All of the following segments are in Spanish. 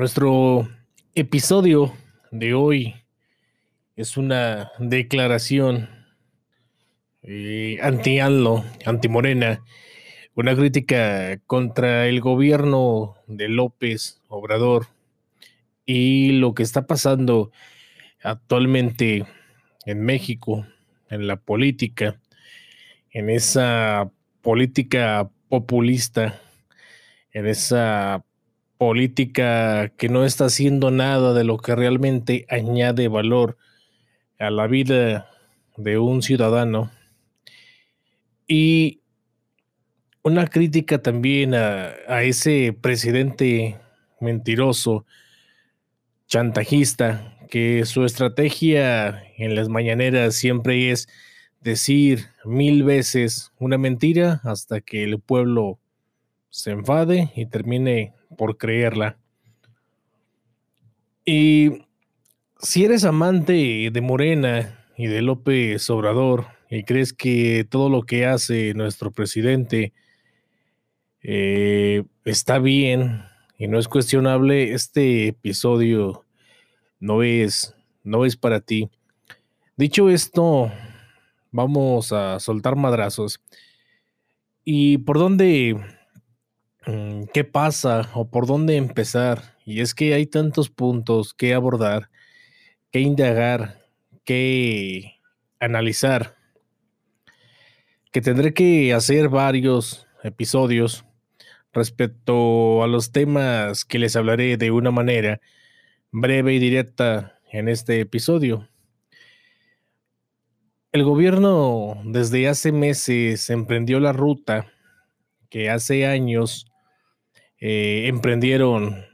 Nuestro episodio de hoy es una declaración eh, anti-ANLO, anti-Morena, una crítica contra el gobierno de López Obrador y lo que está pasando actualmente en México, en la política, en esa política populista, en esa política que no está haciendo nada de lo que realmente añade valor a la vida de un ciudadano. Y una crítica también a, ese presidente mentiroso, chantajista, que su estrategia en las mañaneras siempre es decir mil veces una mentira hasta que el pueblo se enfade y termine por creerla. Y si eres amante de Morena y de López Obrador y crees que todo lo que hace nuestro presidente eh, está bien y no es cuestionable, este episodio no es, no es para ti. Dicho esto, vamos a soltar madrazos. ¿Y por dónde qué pasa o por dónde empezar. Y es que hay tantos puntos que abordar, que indagar, que analizar, que tendré que hacer varios episodios respecto a los temas que les hablaré de una manera breve y directa en este episodio. El gobierno desde hace meses emprendió la ruta que hace años eh, emprendieron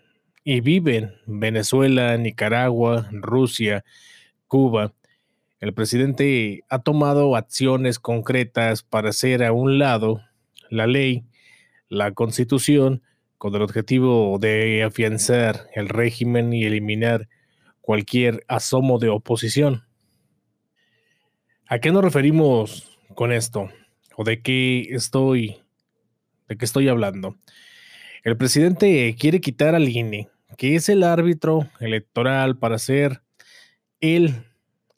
y viven Venezuela, Nicaragua, Rusia, Cuba. El presidente ha tomado acciones concretas para hacer a un lado la ley, la constitución, con el objetivo de afianzar el régimen y eliminar cualquier asomo de oposición. ¿A qué nos referimos con esto? ¿O de qué estoy, de qué estoy hablando? El presidente quiere quitar al INE, que es el árbitro electoral para ser el,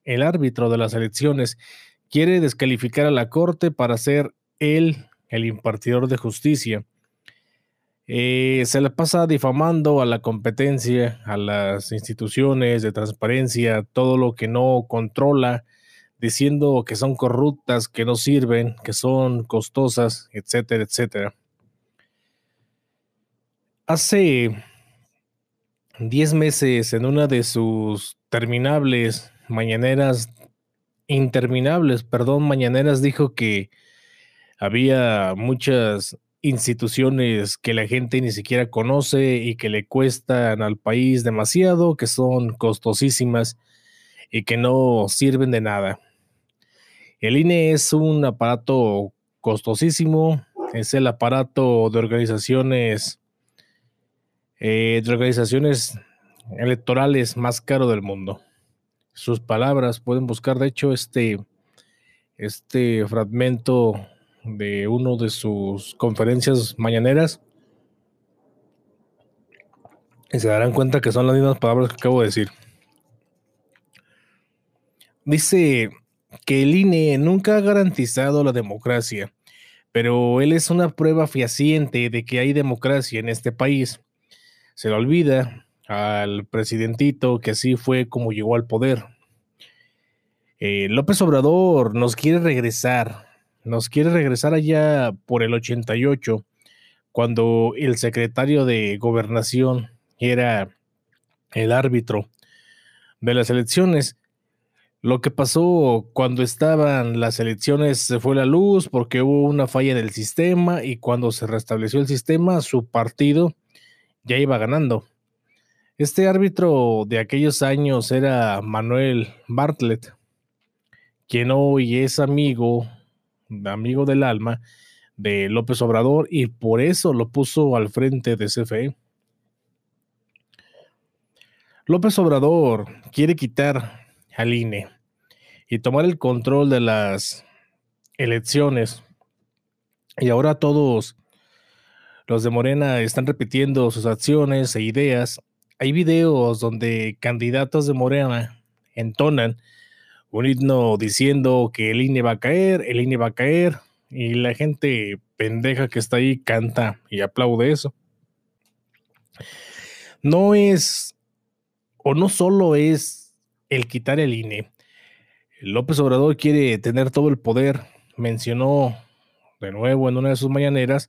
el árbitro de las elecciones. Quiere descalificar a la Corte para ser él el impartidor de justicia. Eh, se le pasa difamando a la competencia, a las instituciones de transparencia, todo lo que no controla, diciendo que son corruptas, que no sirven, que son costosas, etcétera, etcétera. Hace 10 meses, en una de sus terminables mañaneras, interminables, perdón, mañaneras, dijo que había muchas instituciones que la gente ni siquiera conoce y que le cuestan al país demasiado, que son costosísimas y que no sirven de nada. El INE es un aparato costosísimo, es el aparato de organizaciones eh, de organizaciones electorales más caro del mundo. Sus palabras pueden buscar, de hecho, este, este fragmento de uno de sus conferencias mañaneras y se darán cuenta que son las mismas palabras que acabo de decir. Dice que el INE nunca ha garantizado la democracia, pero él es una prueba fehaciente de que hay democracia en este país se le olvida al presidentito que así fue como llegó al poder. Eh, López Obrador nos quiere regresar, nos quiere regresar allá por el 88, cuando el secretario de gobernación era el árbitro de las elecciones. Lo que pasó cuando estaban las elecciones se fue la luz porque hubo una falla del sistema y cuando se restableció el sistema, su partido ya iba ganando. Este árbitro de aquellos años era Manuel Bartlett, quien hoy es amigo, amigo del alma de López Obrador y por eso lo puso al frente de CFE. López Obrador quiere quitar al INE y tomar el control de las elecciones. Y ahora todos los de Morena están repitiendo sus acciones e ideas hay videos donde candidatos de Morena entonan un himno diciendo que el INE va a caer, el INE va a caer, y la gente pendeja que está ahí canta y aplaude eso. No es, o no solo es el quitar el INE. López Obrador quiere tener todo el poder. Mencionó de nuevo en una de sus mañaneras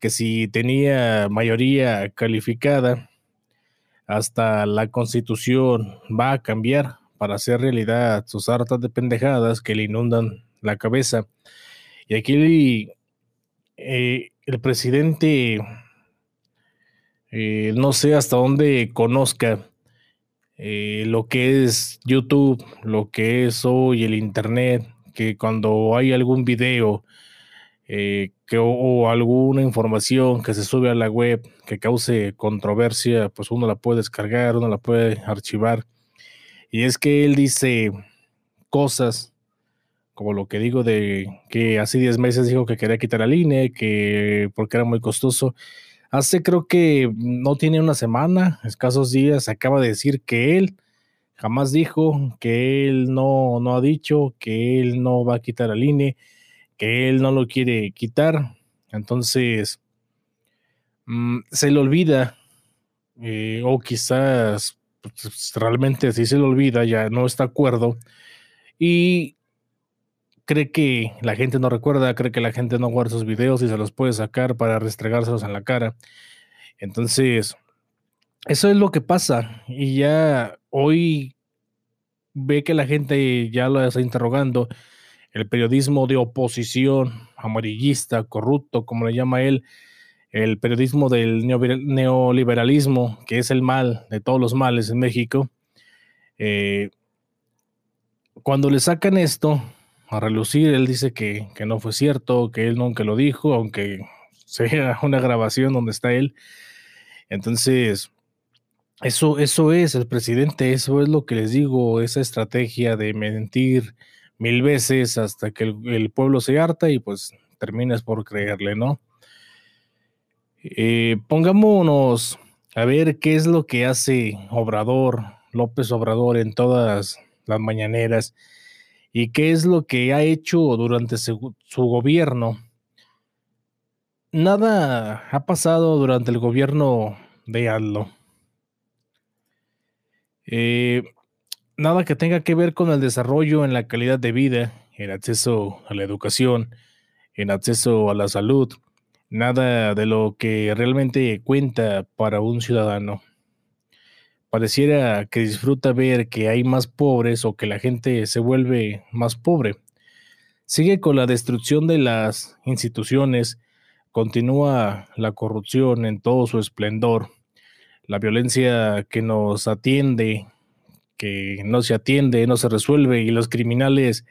que si tenía mayoría calificada, hasta la constitución va a cambiar para hacer realidad sus hartas de pendejadas que le inundan la cabeza. Y aquí eh, el presidente, eh, no sé hasta dónde conozca eh, lo que es YouTube, lo que es hoy el Internet, que cuando hay algún video que, o, alguna información que se sube a la web que cause controversia, pues uno la puede descargar, uno la puede archivar. Y es que él dice cosas como lo que digo de que hace 10 meses dijo que quería quitar al INE, que porque era muy costoso. Hace creo que no tiene una semana, escasos días, acaba de decir que él jamás dijo, que él no, no ha dicho, que él no va a quitar al INE, que él no lo quiere quitar. Entonces, mm, se le olvida, eh, o quizás pues, realmente así se le olvida, ya no está acuerdo. Y cree que la gente no recuerda, cree que la gente no guarda sus videos y se los puede sacar para restregárselos en la cara. Entonces, eso es lo que pasa. Y ya hoy ve que la gente ya lo está interrogando. El periodismo de oposición, amarillista, corrupto, como le llama él, el periodismo del neoliberalismo, que es el mal de todos los males en México. Eh, cuando le sacan esto, a relucir. Él dice que, no fue cierto, que él nunca lo dijo, aunque sea una grabación donde está él. Entonces, eso, eso es el presidente, eso es lo que les digo, esa estrategia de mentir mil veces hasta que el, pueblo se harta y pues terminas por creerle, ¿no? Eh, pongámonos a ver qué es lo que hace Obrador, López Obrador en todas las mañaneras y qué es lo que ha hecho durante su, gobierno. Nada ha pasado durante el gobierno de Aldo. Eh, nada que tenga que ver con el desarrollo en la calidad de vida, el acceso a la educación, el acceso a la salud, nada de lo que realmente cuenta para un ciudadano pareciera que disfruta ver que hay más pobres o que la gente se vuelve más pobre. Sigue con la destrucción de las instituciones, continúa la corrupción en todo su esplendor, la violencia que nos atiende, que no se atiende, no se resuelve, y los criminales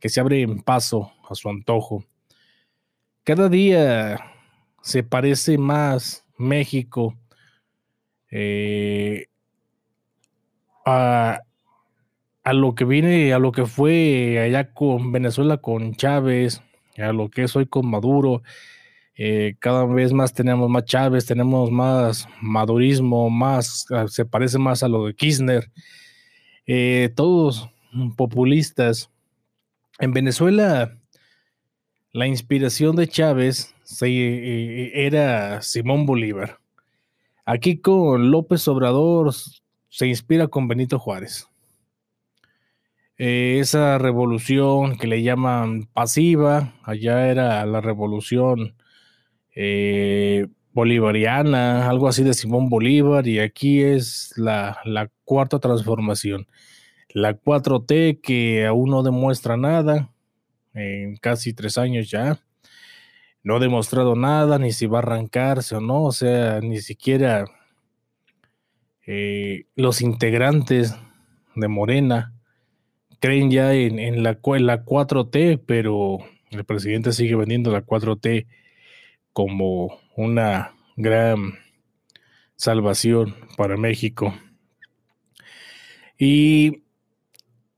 que se abren paso a su antojo. Cada día se parece más México eh, a, lo que viene, a lo que fue allá con Venezuela, con Chávez, a lo que es hoy con Maduro. Eh, cada vez más tenemos más Chávez, tenemos más madurismo, más, se parece más a lo de Kirchner. Eh, todos populistas. En Venezuela, la inspiración de Chávez eh, era Simón Bolívar. Aquí con López Obrador se inspira con Benito Juárez. Eh, esa revolución que le llaman pasiva, allá era la revolución eh, bolivariana, algo así de Simón Bolívar, y aquí es la, la cuarta transformación. La 4T que aún no demuestra nada, en casi tres años ya, no ha demostrado nada, ni si va a arrancarse o no, o sea, ni siquiera eh, los integrantes de Morena creen ya en, la, la 4T, pero el presidente sigue vendiendo la 4T como una gran salvación para México. Y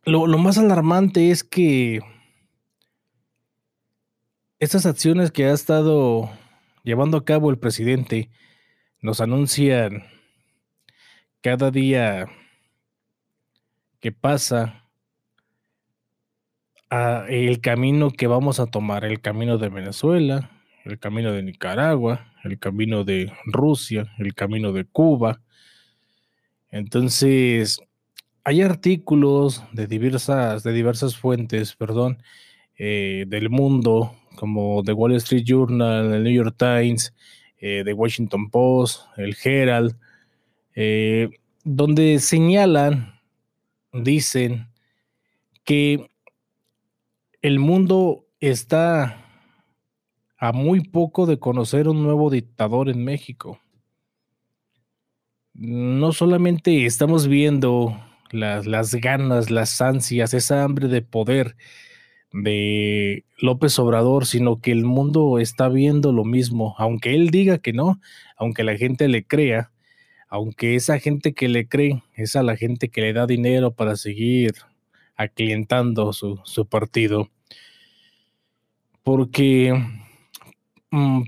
lo, lo, más alarmante es que estas acciones que ha estado llevando a cabo el presidente nos anuncian cada día que pasa, el camino que vamos a tomar, el camino de Venezuela, el camino de Nicaragua, el camino de Rusia, el camino de Cuba. Entonces, hay artículos de diversas, de diversas fuentes, perdón, eh, del mundo, como The Wall Street Journal, el New York Times, eh, The Washington Post, el Herald, eh, donde señalan, dicen que el mundo está a muy poco de conocer un nuevo dictador en México. No solamente estamos viendo las, ganas, las ansias, esa hambre de poder de López Obrador, sino que el mundo está viendo lo mismo, aunque él diga que no, aunque la gente le crea, aunque esa gente que le cree es a la gente que le da dinero para seguir aclientando su partido. Porque mm,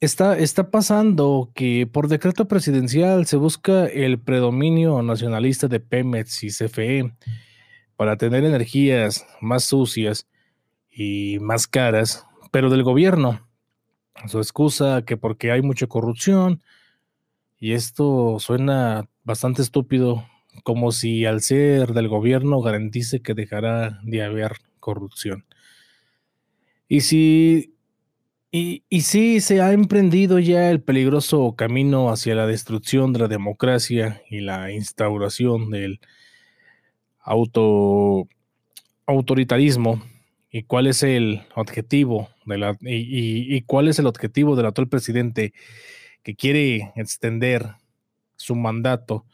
está, está pasando que por decreto presidencial se busca el predominio nacionalista de Pemex y CFE para tener energías más sucias y más caras, pero del gobierno. Su excusa que porque hay mucha corrupción, y esto suena bastante estúpido, como si al ser del gobierno garantice que dejará de haber corrupción. Y si y, y sí se ha emprendido ya el peligroso camino hacia la destrucción de la democracia y la instauración del auto autoritarismo y cuál es el objetivo de la y, y cuál es el objetivo del actual presidente que quiere extender su mandato,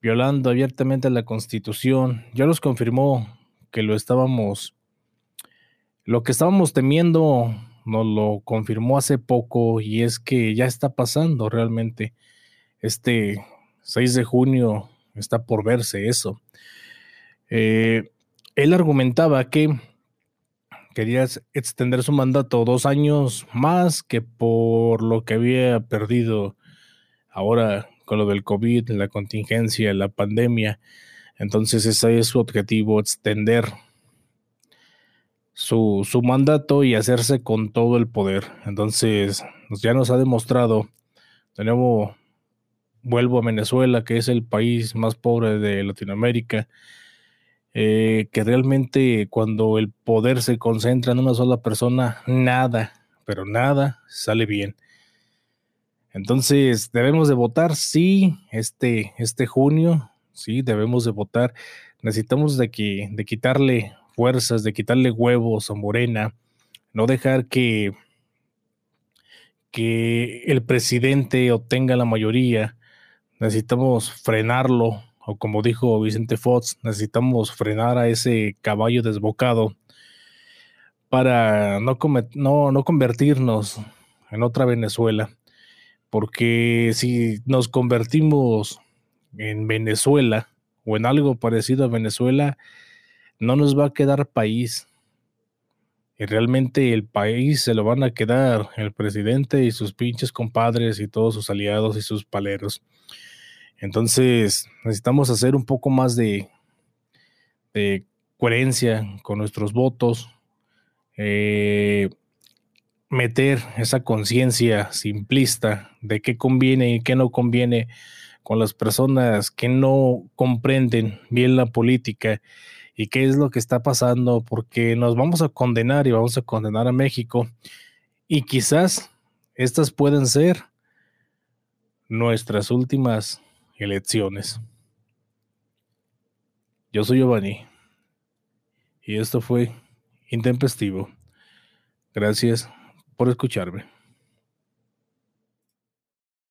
violando abiertamente la constitución, ya nos confirmó que lo estábamos, lo que estábamos temiendo, nos lo confirmó hace poco y es que ya está pasando realmente. Este 6 de junio está por verse eso. Eh, él argumentaba que quería extender su mandato dos años más que por lo que había perdido ahora con lo del COVID, la contingencia, la pandemia. Entonces ese es su objetivo, extender su, su mandato y hacerse con todo el poder. Entonces pues, ya nos ha demostrado, de nuevo, vuelvo a Venezuela, que es el país más pobre de Latinoamérica eh, que realmente cuando el poder se concentra en una sola persona, nada, pero nada sale bien. Entonces, debemos de votar, sí, este, este junio, sí, debemos de votar. Necesitamos de, que, de quitarle fuerzas, de quitarle huevos a Morena, no dejar que, que el presidente obtenga la mayoría. Necesitamos frenarlo, o como dijo Vicente Fox, necesitamos frenar a ese caballo desbocado para no, no, no convertirnos en otra Venezuela. Porque si nos convertimos en Venezuela o en algo parecido a Venezuela, no nos va a quedar país. Y realmente el país se lo van a quedar el presidente y sus pinches compadres y todos sus aliados y sus paleros. Entonces, necesitamos hacer un poco más de, coherencia con nuestros votos, eh, meter esa conciencia simplista de qué conviene y qué no conviene con las personas que no comprenden bien la política y qué es lo que está pasando, porque nos vamos a condenar y vamos a condenar a México y quizás estas pueden ser nuestras últimas elecciones. Yo soy Giovanni y esto fue Intempestivo. Gracias por escucharme.